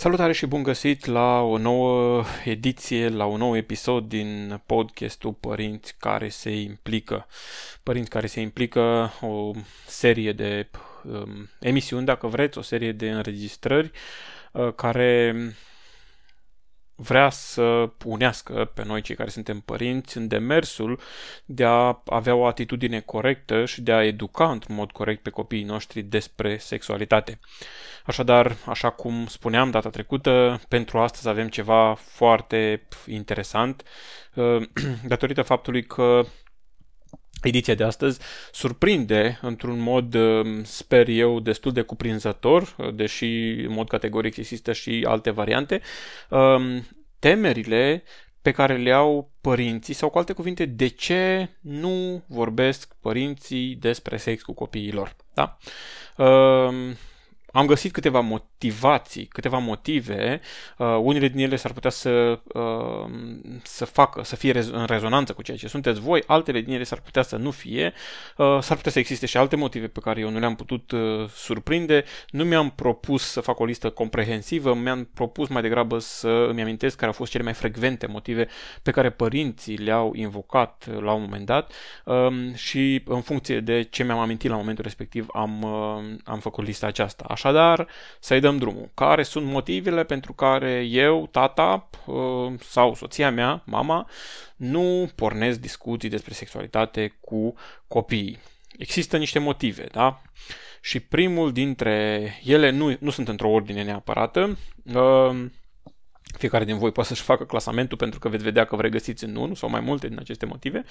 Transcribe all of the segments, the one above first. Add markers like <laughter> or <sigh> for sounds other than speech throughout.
Salutare și bun găsit la o nouă ediție, la un nou episod din podcastul Părinți care se implică. Părinți care se implică o serie de um, emisiuni, dacă vreți, o serie de înregistrări uh, care vrea să unească pe noi cei care suntem părinți în demersul de a avea o atitudine corectă și de a educa într-un mod corect pe copiii noștri despre sexualitate. Așadar, așa cum spuneam data trecută, pentru astăzi avem ceva foarte interesant, uh, <clears throat> datorită faptului că Ediția de astăzi surprinde într-un mod, uh, sper eu, destul de cuprinzător, uh, deși în mod categoric există și alte variante, um, temerile pe care le au părinții sau cu alte cuvinte, de ce nu vorbesc părinții despre sex cu copiilor. Da? Um, am găsit câteva motivații, câteva motive, uh, unele din ele s-ar putea să, uh, să facă, să fie în rezonanță cu ceea ce sunteți voi, altele din ele s-ar putea să nu fie, uh, s-ar putea să existe și alte motive pe care eu nu le-am putut uh, surprinde, nu mi-am propus să fac o listă comprehensivă, mi-am propus mai degrabă să îmi amintesc care au fost cele mai frecvente motive pe care părinții le-au invocat uh, la un moment dat uh, și în funcție de ce mi-am amintit la momentul respectiv am, uh, am făcut lista aceasta. Așadar, să-i dăm drumul. Care sunt motivele pentru care eu, tata uh, sau soția mea, mama, nu pornesc discuții despre sexualitate cu copiii? Există niște motive, da? Și primul dintre ele nu, nu sunt într-o ordine neapărată. Uh, fiecare din voi poate să-și facă clasamentul pentru că veți vedea că vă regăsiți în unul sau mai multe din aceste motive.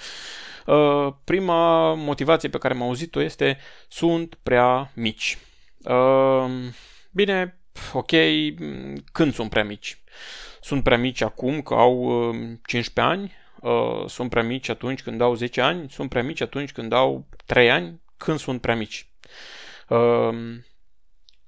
Uh, prima motivație pe care am auzit-o este sunt prea mici. Uh, bine, ok, când sunt prea mici? Sunt prea mici acum că au uh, 15 ani, uh, sunt prea mici atunci când au 10 ani, sunt prea mici atunci când au 3 ani, când sunt prea mici. Uh,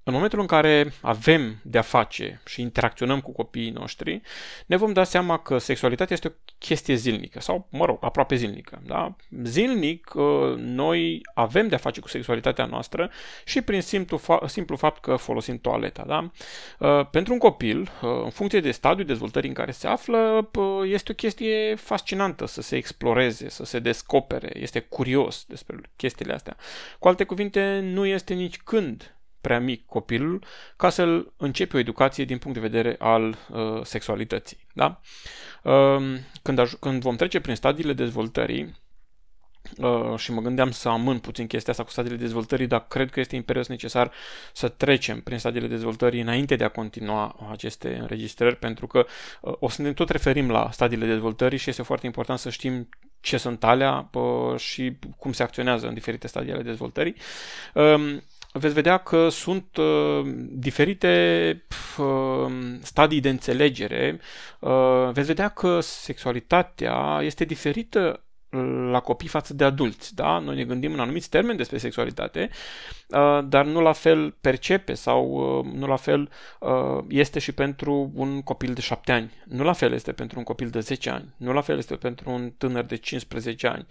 în momentul în care avem de-a face și interacționăm cu copiii noștri, ne vom da seama că sexualitatea este o chestie zilnică sau, mă rog, aproape zilnică. Da? Zilnic, uh, noi avem de-a face cu sexualitatea noastră și prin simplu, fa- simplu fapt că folosim toaleta. Da? Uh, pentru un copil, uh, în funcție de stadiul dezvoltării în care se află, este o chestie fascinantă să se exploreze, să se descopere, este curios despre chestiile astea. Cu alte cuvinte, nu este nici când prea mic copilul ca să-l începi o educație din punct de vedere al uh, sexualității. Da? Uh, când, aj- când vom trece prin stadiile dezvoltării, Uh, și mă gândeam să amân puțin chestia asta cu stadiile dezvoltării, dar cred că este imperios necesar să trecem prin stadiile dezvoltării înainte de a continua aceste înregistrări, pentru că uh, o să ne tot referim la stadiile dezvoltării și este foarte important să știm ce sunt alea uh, și cum se acționează în diferite stadii ale dezvoltării. Uh, veți vedea că sunt uh, diferite uh, stadii de înțelegere. Uh, veți vedea că sexualitatea este diferită la copii față de adulți. Da? Noi ne gândim în anumiți termeni despre sexualitate, uh, dar nu la fel percepe sau uh, nu la fel uh, este și pentru un copil de 7 ani. Nu la fel este pentru un copil de 10 ani. Nu la fel este pentru un tânăr de 15 ani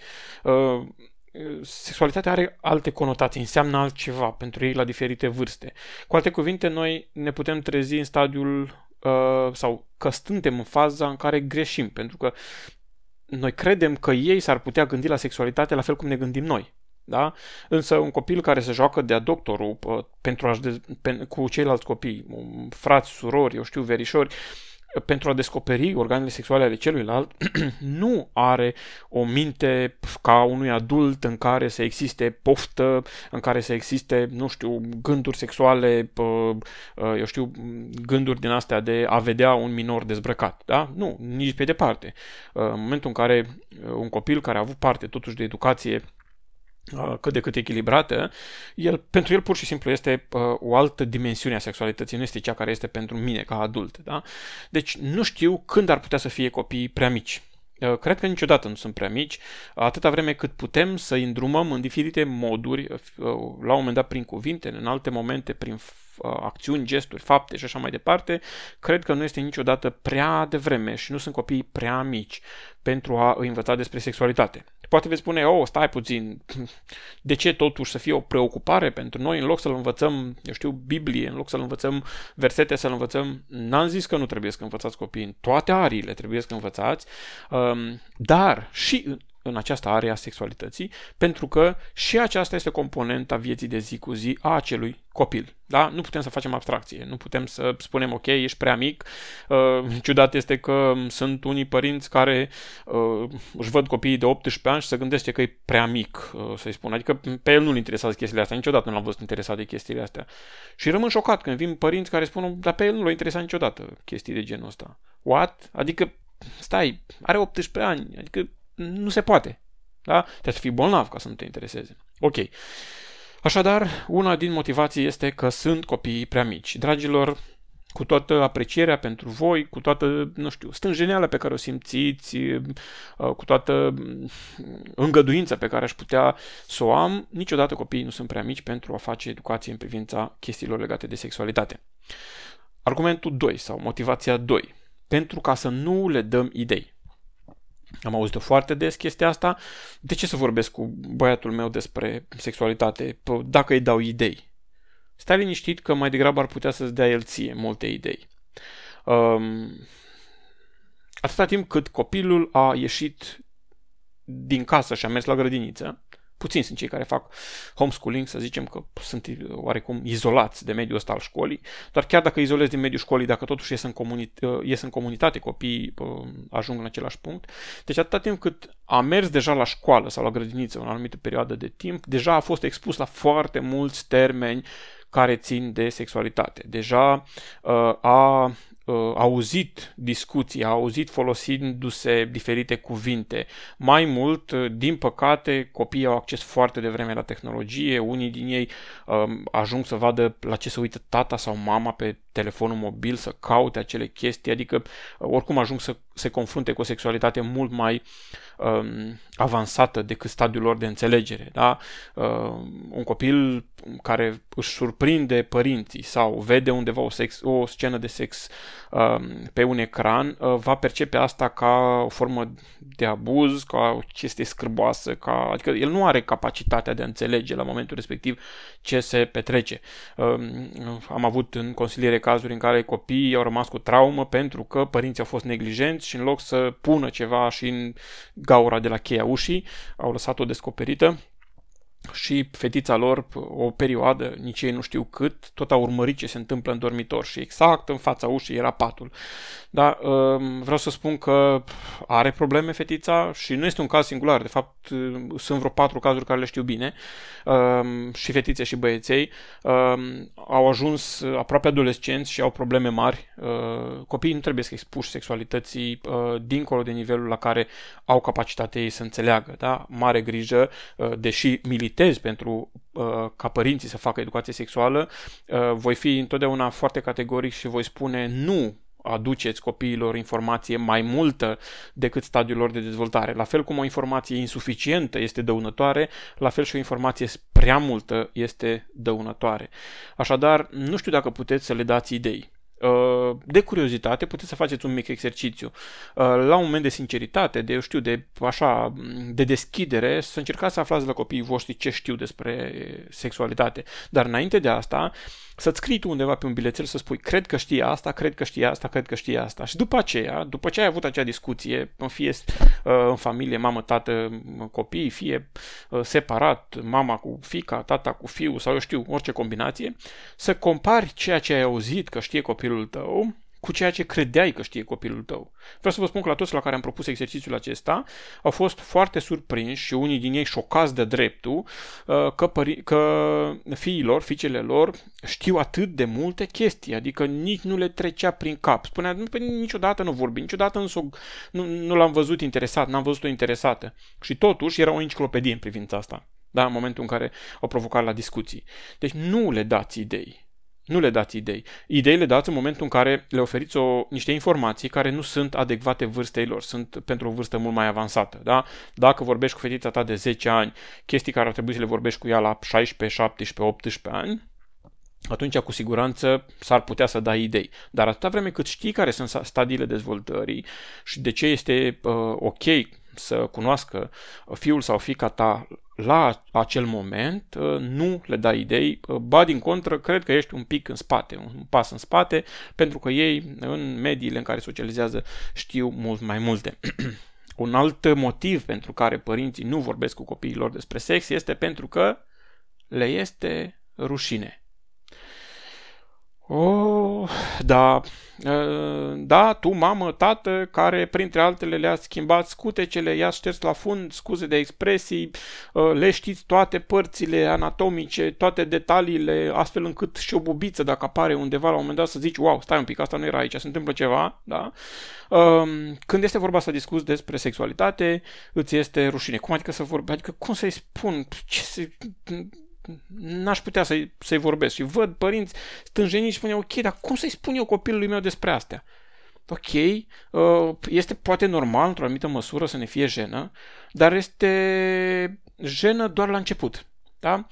sexualitatea are alte conotații, înseamnă altceva pentru ei la diferite vârste. Cu alte cuvinte, noi ne putem trezi în stadiul uh, sau că suntem în faza în care greșim, pentru că noi credem că ei s-ar putea gândi la sexualitate la fel cum ne gândim noi. Da? Însă un copil care se joacă de-a doctorul uh, pentru a de, pe, cu ceilalți copii, frați, surori, eu știu, verișori, pentru a descoperi organele sexuale ale celuilalt, <clears throat> nu are o minte ca unui adult în care să existe poftă, în care să existe, nu știu, gânduri sexuale, eu știu, gânduri din astea de a vedea un minor dezbrăcat. Da? Nu, nici pe departe. În momentul în care un copil care a avut parte totuși de educație uh, cât de cât echilibrată, el, pentru el pur și simplu este uh, o altă dimensiune a sexualității, nu este cea care este pentru mine ca adult. Da? Deci nu știu când ar putea să fie copiii prea mici. Uh, cred că niciodată nu sunt prea mici, atâta vreme cât putem să îi îndrumăm în diferite moduri, uh, la un moment dat prin cuvinte, în alte momente prin uh, acțiuni, gesturi, fapte și așa mai departe, cred că nu este niciodată prea devreme și nu sunt copii prea mici pentru a îi învăța despre sexualitate. Poate veți spune, oh, stai puțin, <laughs> de ce totuși să fie o preocupare pentru noi în loc să-l învățăm, eu știu, Biblie, în loc să-l învățăm versete, să-l învățăm, n-am zis că nu trebuie să învățați copiii în toate ariile, trebuie să învățați, um, dar și în această area a sexualității, pentru că și aceasta este componenta vieții de zi cu zi a acelui copil. Da? Nu putem să facem abstracție, nu putem să spunem, ok, ești prea mic. Uh, ciudat este că sunt unii părinți care uh, își văd copiii de 18 ani și se gândește că e prea mic, uh, să-i spun. Adică pe el nu-l interesează chestiile astea, niciodată nu l-am văzut interesat de chestiile astea. Și rămân șocat când vin părinți care spun, dar pe el nu l-a interesat niciodată chestii de genul ăsta. What? Adică, stai, are 18 ani, adică nu se poate. Da? Trebuie să fii bolnav ca să nu te intereseze. Ok. Așadar, una din motivații este că sunt copii prea mici. Dragilor, cu toată aprecierea pentru voi, cu toată, nu știu, stânjeneala pe care o simțiți, uh, cu toată mm, îngăduința pe care aș putea să o am, niciodată copiii nu sunt prea mici pentru a face educație în privința chestiilor legate de sexualitate. Argumentul 2 sau motivația 2. Pentru ca să nu le dăm idei. Am auzit-o foarte des chestia asta. De ce să vorbesc cu băiatul meu despre sexualitate dacă îi dau idei? Stai liniștit că mai degrabă ar putea să-ți dea el ție multe idei. Um, atâta timp cât copilul a ieșit din casă și a mers la grădiniță, puțini sunt cei care fac homeschooling, să zicem că sunt oarecum izolați de mediul ăsta al școlii, dar chiar dacă izolezi din mediul școlii, dacă totuși ies în, comuni- ies în comunitate, copiii ajung în același punct. Deci atâta timp cât a mers deja la școală sau la grădiniță o anumită perioadă de timp, deja a fost expus la foarte mulți termeni care țin de sexualitate. Deja uh, a uh, auzit discuții, a auzit folosindu-se diferite cuvinte. Mai mult, uh, din păcate, copiii au acces foarte devreme la tehnologie, unii din ei uh, ajung să vadă la ce se uită tata sau mama pe telefonul mobil, să caute acele chestii, adică uh, oricum ajung să se confrunte cu o sexualitate mult mai um, avansată decât stadiul lor de înțelegere. Da? Uh, un copil care își surprinde părinții sau vede undeva o, sex, o scenă de sex um, pe un ecran, uh, va percepe asta ca o formă de abuz, ca o chestie scârboasă, ca, adică el nu are capacitatea de a înțelege la momentul respectiv ce se petrece. Um, am avut în consiliere cazuri în care copiii au rămas cu traumă pentru că părinții au fost neglijenți și în loc să pună ceva și în gaura de la cheia ușii, au lăsat-o descoperită și fetița lor, o perioadă, nici ei nu știu cât, tot a urmărit ce se întâmplă în dormitor și exact în fața ușii era patul. Dar um, vreau să spun că are probleme fetița și nu este un caz singular, de fapt sunt vreo patru cazuri care le știu bine um, și fetițe și băieței um, au ajuns aproape adolescenți și au probleme mari. Uh, copiii nu trebuie să expuși sexualității uh, dincolo de nivelul la care au capacitatea ei să înțeleagă. Da? Mare grijă, uh, deși militar militez pentru uh, ca părinții să facă educație sexuală, uh, voi fi întotdeauna foarte categoric și voi spune nu aduceți copiilor informație mai multă decât stadiul lor de dezvoltare. La fel cum o informație insuficientă este dăunătoare, la fel și o informație prea multă este dăunătoare. Așadar, nu știu dacă puteți să le dați idei. Uh, de curiozitate puteți să faceți un mic exercițiu. Uh, la un moment de sinceritate, de, eu știu, de așa, de deschidere, să încercați să aflați la copiii voștri ce știu despre sexualitate. Dar înainte de asta, să-ți scrii tu undeva pe un bilețel să spui cred că știe asta, cred că știe asta, cred că știe asta. Și după aceea, după ce ai avut acea discuție, fie uh, în familie, mamă, tată, copii, fie separat, mama cu fica, tata cu fiu sau eu știu, orice combinație, să compari ceea ce ai auzit că știe copilul copilul tău cu ceea ce credeai că știe copilul tău. Vreau să vă spun că la toți la care am propus exercițiul acesta au fost foarte surprinși și unii din ei șocați de dreptul uh, că, pări- că fiilor, fiicele lor știu atât de multe chestii, adică nici nu le trecea prin cap. Spunea, nu, niciodată nu vorbi, niciodată nu, s-o, nu, nu l-am văzut interesat, n-am văzut-o interesată. Și totuși era o enciclopedie în privința asta. da? în momentul în care au provocat la discuții. Deci nu le dați idei. Nu le dați idei. Idei le dați în momentul în care le oferiți o, niște informații care nu sunt adecvate vârstei lor, sunt pentru o vârstă mult mai avansată. Da? Dacă vorbești cu fetița ta de 10 ani, chestii care ar trebui să le vorbești cu ea la 16, 17, 18 ani, atunci cu siguranță s-ar putea să dai idei. Dar atâta vreme cât știi care sunt stadiile dezvoltării și de ce este uh, ok să cunoască fiul sau fica ta la acel moment, uh, nu le dai idei, uh, ba din contră, cred că ești un pic în spate, un pas în spate, pentru că ei, în mediile în care socializează, știu mult mai multe. <clears throat> un alt motiv pentru care părinții nu vorbesc cu copiii lor despre sex este pentru că le este rușine. Oh, da, da, tu, mamă, tată, care printre altele le-a schimbat scutecele, i-a șters la fund, scuze de expresii, le știți toate părțile anatomice, toate detaliile, astfel încât și o bubiță, dacă apare undeva la un moment dat, să zici, wow, stai un pic, asta nu era aici, se întâmplă ceva, da? Când este vorba să discuți despre sexualitate, îți este rușine. Cum adică să vorbești? Adică cum să-i spun? Ce se n-aș putea să-i, să-i vorbesc. Și văd părinți stânjeniți și spune, ok, dar cum să-i spun eu copilului meu despre astea? Ok, uh, este poate normal, într-o anumită măsură, să ne fie jenă, dar este jenă doar la început. Da?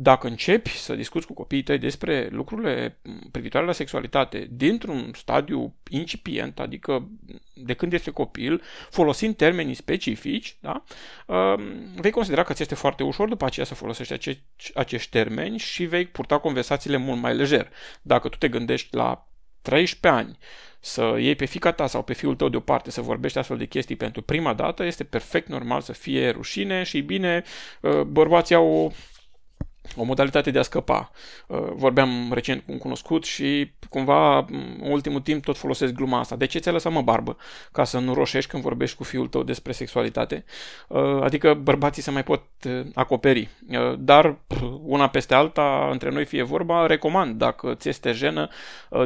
Dacă începi să discuți cu copiii tăi despre lucrurile privitoare la sexualitate dintr-un stadiu incipient, adică de când este copil, folosind termenii specifici, da, um, vei considera că ți este foarte ușor după aceea să folosești acești, acești termeni și vei purta conversațiile mult mai lejer. Dacă tu te gândești la 13 ani să iei pe fica ta sau pe fiul tău deoparte să vorbești astfel de chestii pentru prima dată, este perfect normal să fie rușine și bine, uh, bărbații au o o modalitate de a scăpa. Uh, vorbeam recent cu un cunoscut și cumva ultimul timp tot folosesc gluma asta. De ce ți-ai lăsat mă barbă? Ca să nu roșești când vorbești cu fiul tău despre sexualitate. Uh, adică bărbații se mai pot uh, acoperi. Dar una peste alta, între noi fie vorba, recomand, dacă ți este jenă,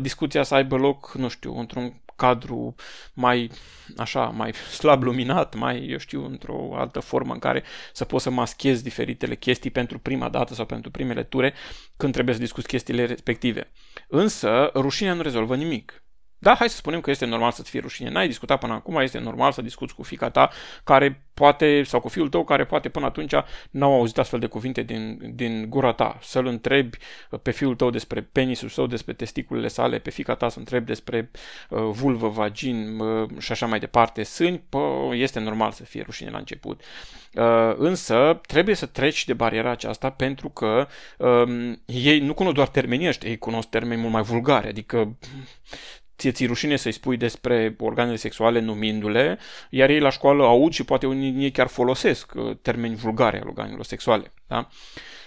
discuția să aibă loc, nu știu, într-un cadru mai așa, mai <laughs> slab luminat, mai, eu știu, într-o altă formă în care să poți să maschezi diferitele chestii pentru prima dată sau pentru primele ture când trebuie să discuți chestiile respective. Însă, rușinea nu rezolvă nimic. Da, hai să spunem că este normal să-ți fie rușine. N-ai discutat până acum, este normal să discuți cu fica ta care poate, sau cu fiul tău care poate până atunci n-au auzit astfel de cuvinte din, din gura ta. Să-l întrebi pe fiul tău despre penisul său, despre testiculele sale, pe fica ta să întrebi despre uh, vulvă, vagin uh, și așa mai departe, sâni, pă, este normal să fie rușine la început. Uh, însă trebuie să treci de bariera aceasta pentru că uh, ei nu cunosc doar termenii ăștia, ei cunosc termeni mult mai vulgare, adică ție ți rușine să-i spui despre organele sexuale numindu-le, iar ei la școală aud și poate unii chiar folosesc uh, termeni vulgare al organelor sexuale. Da?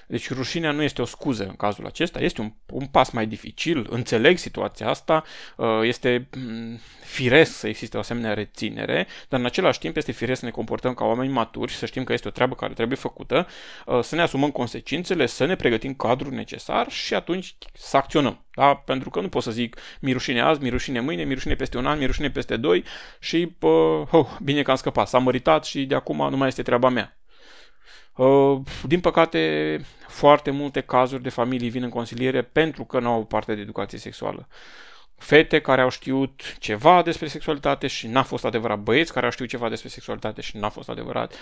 Deci rușinea nu este o scuză în cazul acesta, este un, un pas mai dificil, înțeleg situația asta, uh, este mm, firesc să existe o asemenea reținere, dar în același timp este firesc să ne comportăm ca oameni maturi și să știm că este o treabă care trebuie făcută, uh, să ne asumăm consecințele, să ne pregătim cadrul necesar și atunci să acționăm. Da? Pentru că nu pot să zic mi rușine azi, mi rușine mâine, mi rușine peste un an, mi rușine peste doi și pă, oh, bine că am scăpat, s-a măritat și de acum nu mai este treaba mea. Uh, din păcate, foarte multe cazuri de familii vin în consiliere pentru că nu au parte de educație sexuală fete care au știut ceva despre sexualitate și n-a fost adevărat, băieți care au știut ceva despre sexualitate și n-a fost adevărat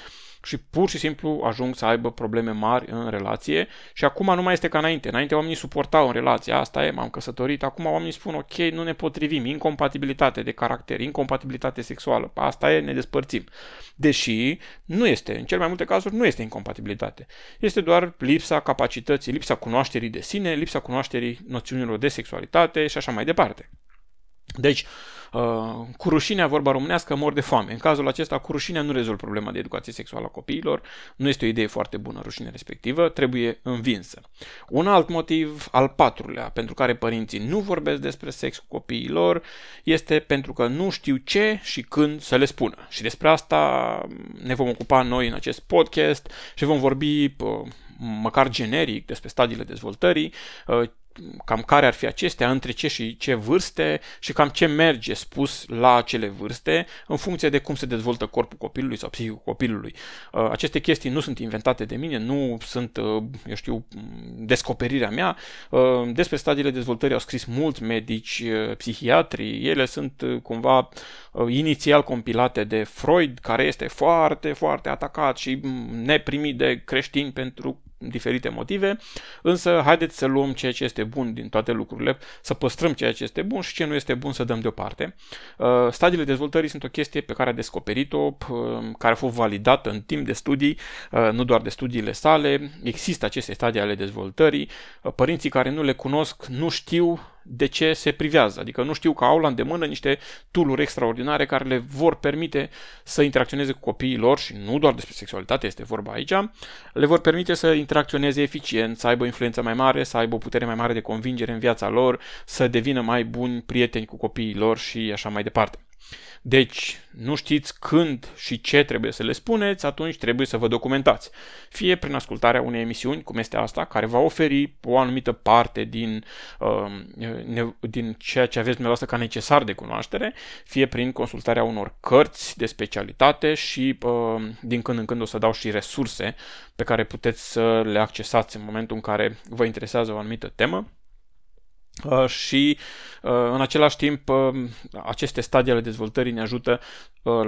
și pur și simplu ajung să aibă probleme mari în relație și acum nu mai este ca înainte. Înainte oamenii suportau în relație, asta e, m-am căsătorit, acum oamenii spun ok, nu ne potrivim, incompatibilitate de caracter, incompatibilitate sexuală, asta e, ne despărțim. Deși nu este, în cel mai multe cazuri nu este incompatibilitate. Este doar lipsa capacității, lipsa cunoașterii de sine, lipsa cunoașterii noțiunilor de sexualitate și așa mai departe. Deci, uh, cu rușinea, vorba românească, mor de foame. În cazul acesta, cu rușinea nu rezolv problema de educație sexuală a copiilor. Nu este o idee foarte bună rușinea respectivă, trebuie învinsă. Un alt motiv, al patrulea, pentru care părinții nu vorbesc despre sex cu copiilor, este pentru că nu știu ce și când să le spună. Și despre asta ne vom ocupa noi în acest podcast și vom vorbi uh, măcar generic despre stadiile dezvoltării, uh, cam care ar fi acestea, între ce și ce vârste și cam ce merge spus la acele vârste în funcție de cum se dezvoltă corpul copilului sau psihicul copilului. Uh, aceste chestii nu sunt inventate de mine, nu sunt, uh, eu știu, descoperirea mea. Uh, despre stadiile dezvoltării au scris mulți medici, psihiatri, ele sunt cumva inițial compilate de Freud, care este foarte, foarte atacat și neprimit de creștini pentru diferite motive, însă haideți să luăm ceea ce este bun din toate lucrurile, să păstrăm ceea ce este bun și ce nu este bun să dăm deoparte. Uh, stadiile dezvoltării sunt o chestie pe care a descoperit-o, uh, care a fost validată în timp de studii, uh, nu doar de studiile sale. Există aceste stadii ale dezvoltării. Părinții care nu le cunosc nu știu de ce se privează. Adică nu știu că au la îndemână niște tooluri extraordinare care le vor permite să interacționeze cu copiii lor și nu doar despre sexualitate este vorba aici, le vor permite să interacționeze eficient, să aibă o influență mai mare, să aibă o putere mai mare de convingere în viața lor, să devină mai buni prieteni cu copiii lor și așa mai departe. Deci, nu știți când și ce trebuie să le spuneți, atunci trebuie să vă documentați. Fie prin ascultarea unei emisiuni, cum este asta, care va oferi o anumită parte din, uh, din ceea ce aveți dumneavoastră ca necesar de cunoaștere, fie prin consultarea unor cărți de specialitate și uh, din când în când o să dau și resurse pe care puteți să le accesați în momentul în care vă interesează o anumită temă. Uh, și uh, în același timp uh, aceste stadii ale dezvoltării ne ajută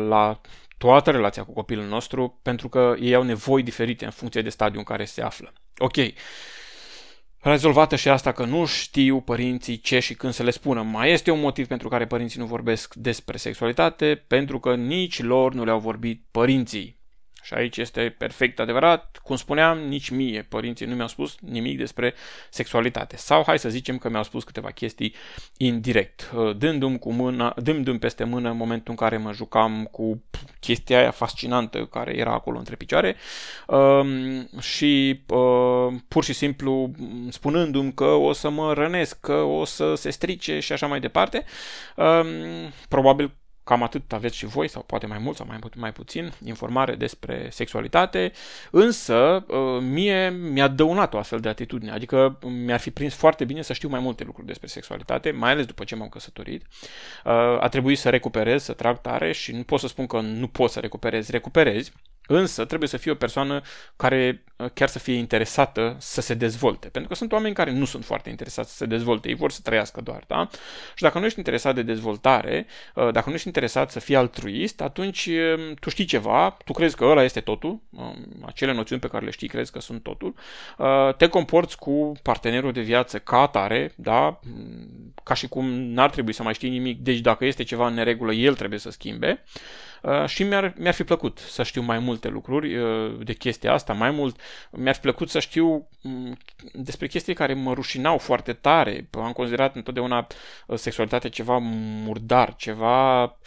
la toată relația cu copilul nostru pentru că ei au nevoi diferite în funcție de stadiul în care se află. Ok, rezolvată și asta că nu știu părinții ce și când să le spună. Mai este un motiv pentru care părinții nu vorbesc despre sexualitate, pentru că nici lor nu le-au vorbit părinții. Și aici este perfect adevărat. Cum spuneam, nici mie părinții nu mi-au spus nimic despre sexualitate. Sau hai să zicem că mi-au spus câteva chestii indirect, uh, dându-mi, cu mâna, dându-mi peste mână în momentul în care mă jucam cu chestia aia fascinantă care era acolo între picioare um, și uh, pur și simplu spunându-mi că o să mă rănesc, că o să se strice și așa mai departe. Um, probabil Cam atât aveți și voi, sau poate mai mult sau mai, mai puțin, informare despre sexualitate, însă uh, mie mi-a dăunat o astfel de atitudine, adică mi-ar fi prins foarte bine să știu mai multe lucruri despre sexualitate, mai ales după ce m-am căsătorit. Uh, a trebuit să recuperez, să trag tare și nu pot să spun că nu pot să recuperez, recuperezi, Însă trebuie să fie o persoană care uh, chiar să fie interesată să se dezvolte. Pentru că sunt oameni care nu sunt foarte interesați să se dezvolte, ei vor să trăiască doar, da? Și dacă nu ești interesat de dezvoltare, uh, dacă nu ești interesat să fii altruist, atunci um, tu știi ceva, tu crezi că ăla este totul, um, acele noțiuni pe care le știi crezi că sunt totul, uh, te comporți cu partenerul de viață ca atare, da? Mm, ca și cum n-ar trebui să mai știi nimic, deci dacă este ceva în neregulă, el trebuie să schimbe. Uh, și mi-ar, mi-ar fi plăcut să știu mai multe lucruri uh, de chestia asta, mai mult mi-ar fi plăcut să știu mm, despre chestii care mă rușinau foarte tare. Am considerat întotdeauna uh, sexualitatea ceva murdar, ceva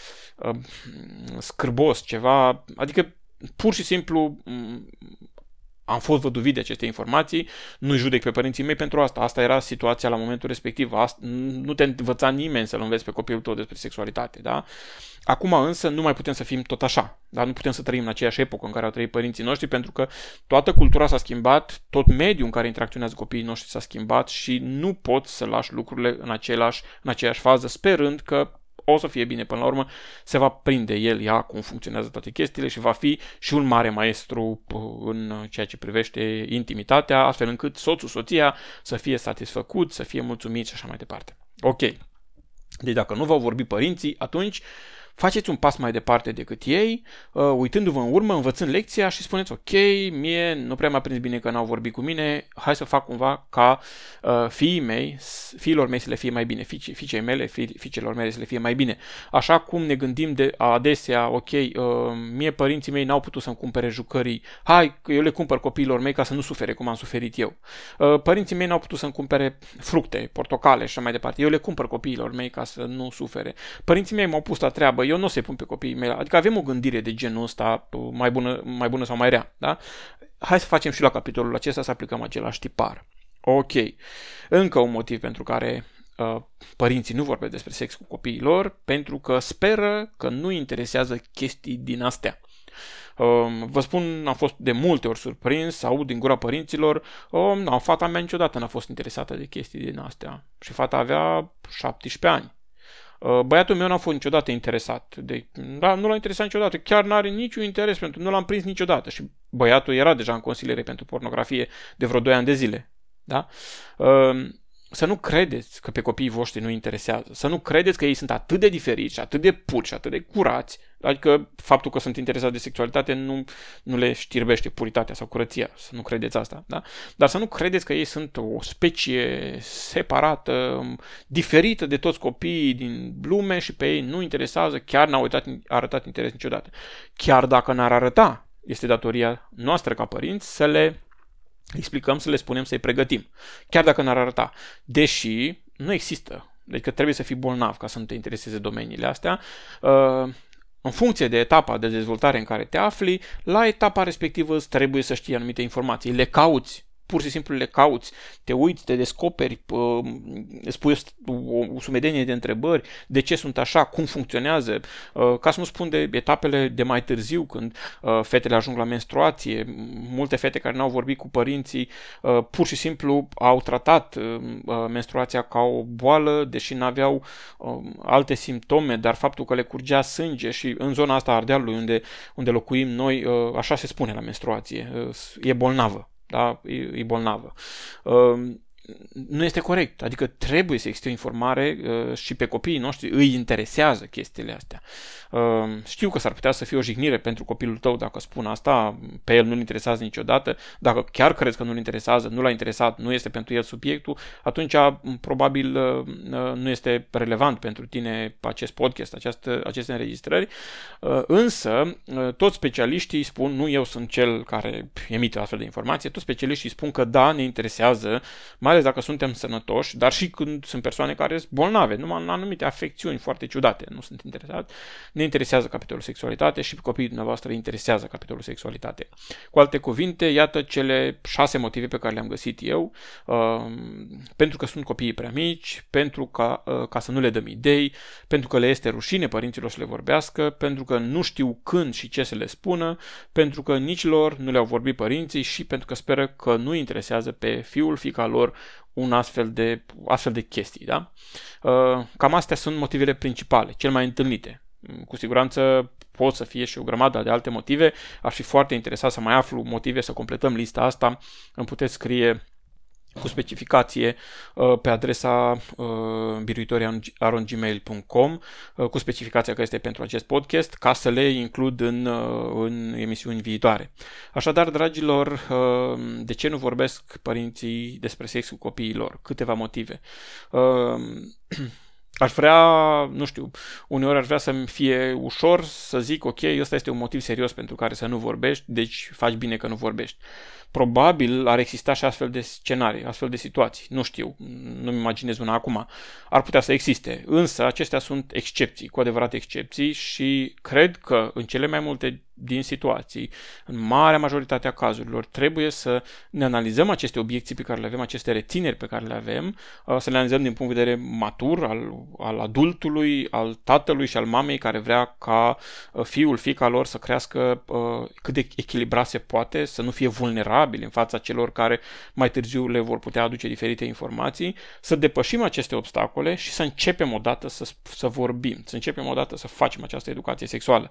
scârbos, ceva... Adică pur și simplu mm, am fost văduvit de aceste informații, nu judec pe părinții mei pentru asta. Asta era situația la momentul respectiv. Asta, nu te învăța nimeni să-l înveți pe copilul tău despre sexualitate, da? Acum însă nu mai putem să fim tot așa, dar nu putem să trăim în aceeași epocă în care au trăit părinții noștri pentru că toată cultura s-a schimbat, tot mediul în care interacționează copiii noștri s-a schimbat și nu poți să lași lucrurile în, același, în aceeași fază sperând că o să fie bine până la urmă, se va prinde el, ea, cum funcționează toate chestiile și va fi și un mare maestru în ceea ce privește intimitatea, astfel încât soțul, soția să fie satisfăcut, să fie mulțumit și așa mai departe. Ok. Deci dacă nu v-au vorbit părinții, atunci faceți un pas mai departe decât ei, uh, uitându-vă în urmă, învățând lecția și spuneți, ok, mie nu prea m-a prins bine că n-au vorbit cu mine, hai să fac cumva ca uh, fiii mei, fiilor mei să le fie mai bine, fiice, fiicei mele, fi, fiicelor mele să le fie mai bine. Așa cum ne gândim de adesea, ok, uh, mie părinții mei n-au putut să-mi cumpere jucării, hai, eu le cumpăr copiilor mei ca să nu sufere cum am suferit eu. Uh, părinții mei n-au putut să-mi cumpere fructe, portocale și așa mai departe, eu le cumpăr copiilor mei ca să nu sufere. Părinții mei m-au pus la treabă, eu nu o să-i pun pe copiii mei. Adică avem o gândire de genul ăsta mai bună, mai bună sau mai rea. Da? Hai să facem și la capitolul acesta să aplicăm același tipar. Ok. Încă un motiv pentru care uh, părinții nu vorbesc despre sex cu copiii lor, pentru că speră că nu interesează chestii din astea. Um, vă spun, am fost de multe ori surprins să aud din gura părinților, um, nu, fata mea niciodată n-a fost interesată de chestii din astea. Și fata avea 17 ani. Uh, băiatul meu n-a fost niciodată interesat. De, da, nu l-a interesat niciodată. Chiar n-are niciun interes pentru... Nu l-am prins niciodată. Și băiatul era deja în consiliere pentru pornografie de vreo 2 ani de zile. Da? Uh, să nu credeți că pe copiii voștri nu interesează, să nu credeți că ei sunt atât de diferiți și atât de puci, atât de curați, adică faptul că sunt interesați de sexualitate nu, nu le știrbește puritatea sau curăția, să nu credeți asta, da? Dar să nu credeți că ei sunt o specie separată, diferită de toți copiii din lume și pe ei nu interesează, chiar n-au uitat, arătat interes niciodată. Chiar dacă n-ar arăta, este datoria noastră ca părinți să le explicăm, să le spunem, să-i pregătim. Chiar dacă n-ar arăta. Deși nu există. Deci că trebuie să fii bolnav ca să nu te intereseze domeniile astea. Uh, în funcție de etapa de dezvoltare în care te afli, la etapa respectivă îți trebuie să știi anumite informații. Le cauți pur și simplu le cauți, te uiți, te descoperi, îți pui o sumedenie de întrebări, de ce sunt așa, cum funcționează, ă, ca să nu spun de etapele de mai târziu, când ă, fetele ajung la menstruație, multe fete care n-au vorbit cu părinții, ă, pur și simplu au tratat menstruația ca o boală, deși n-aveau alte simptome, dar faptul că le curgea sânge și în zona asta a Ardealului, unde, unde locuim noi, așa se spune la menstruație, e bolnavă da? e, e bolnavă. Uh, nu este corect. Adică trebuie să existe o informare uh, și pe copiii noștri îi interesează chestiile astea. Uh, știu că s-ar putea să fie o jignire pentru copilul tău dacă spun asta, pe el nu-l interesează niciodată. Dacă chiar crezi că nu-l interesează, nu l-a interesat, nu este pentru el subiectul, atunci probabil uh, uh nu este relevant pentru tine acest podcast, această, aceste înregistrări. Uh, însă, uh, toți specialiștii spun, nu eu sunt cel care emite astfel de informație, toți specialiștii spun că da, ne interesează, mai ales dacă suntem sănătoși, dar și când sunt persoane care sunt bolnave, numai în anumite afecțiuni foarte ciudate, nu sunt interesați, ne interesează capitolul sexualitate și copiii dumneavoastră interesează capitolul sexualitate. Cu alte cuvinte, iată cele șase motive pe care le-am găsit eu, uh, pentru că sunt copiii prea mici, pentru ca, uh, ca să nu le dăm idei, pentru că le este rușine părinților să le vorbească, pentru că nu știu când și ce să le spună, pentru că nici lor nu le-au vorbit părinții și pentru că speră că nu interesează pe fiul, fica lor un astfel de, astfel de chestii. Da? Uh, cam astea sunt motivele principale, cel mai întâlnite. Cu siguranță pot să fie și o grămadă de alte motive. Aș fi foarte interesat să mai aflu motive, să completăm lista asta. Îmi puteți scrie cu specificație uh, pe adresa uh, biruitoria.gmail.com uh, cu specificația că este pentru acest podcast ca să le includ în, în emisiuni viitoare. Așadar, dragilor, de ce nu vorbesc părinții despre sexul copiilor? Câteva motive. <clears throat> Aș vrea, nu știu, uneori aș vrea să-mi fie ușor să zic, ok, ăsta este un motiv serios pentru care să nu vorbești, deci faci bine că nu vorbești. Probabil ar exista și astfel de scenarii, astfel de situații. Nu știu, nu-mi imaginez una acum. Ar putea să existe, însă acestea sunt excepții, cu adevărat excepții și cred că în cele mai multe din situații, în marea majoritate a cazurilor, trebuie să ne analizăm aceste obiecții pe care le avem, aceste rețineri pe care le avem, uh, să le analizăm din punct de vedere matur al, al adultului, al tatălui și al mamei care vrea ca uh, fiul, fica lor să crească uh, cât de echilibrat se poate, să nu fie vulnerabil în fața celor care mai târziu le vor putea aduce diferite informații, să depășim aceste obstacole și să începem odată să, să vorbim, să începem odată să facem această educație sexuală.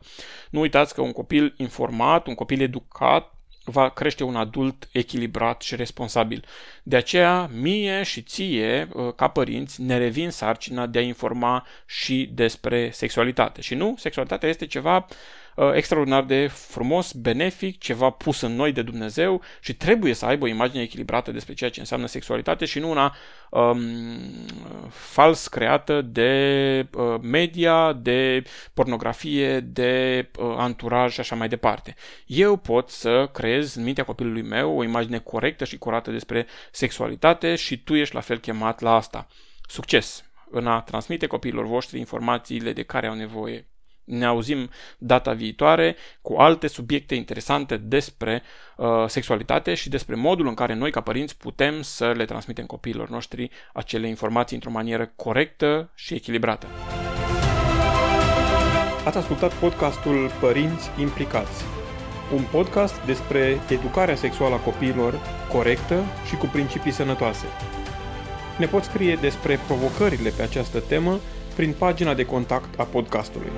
Nu uitați că un copil copil informat, un copil educat, va crește un adult echilibrat și responsabil. De aceea, mie și ție, uh, ca părinți, ne revin sarcina de a informa și despre sexualitate. Și nu, sexualitatea este ceva Uh, extraordinar de frumos, benefic, ceva pus în noi de Dumnezeu și trebuie să aibă o imagine echilibrată despre ceea ce înseamnă sexualitate și nu una um, fals creată de uh, media, de pornografie, de uh, anturaj și așa mai departe. Eu pot să creez în mintea copilului meu o imagine corectă și curată despre sexualitate și tu ești la fel chemat la asta. Succes! în a transmite copiilor voștri informațiile de care au nevoie ne auzim data viitoare cu alte subiecte interesante despre uh, sexualitate și despre modul în care noi, ca părinți, putem să le transmitem copiilor noștri acele informații într-o manieră corectă și echilibrată. Ați ascultat podcastul Părinți Implicați. un podcast despre educarea sexuală a copiilor corectă și cu principii sănătoase. Ne poți scrie despre provocările pe această temă prin pagina de contact a podcastului.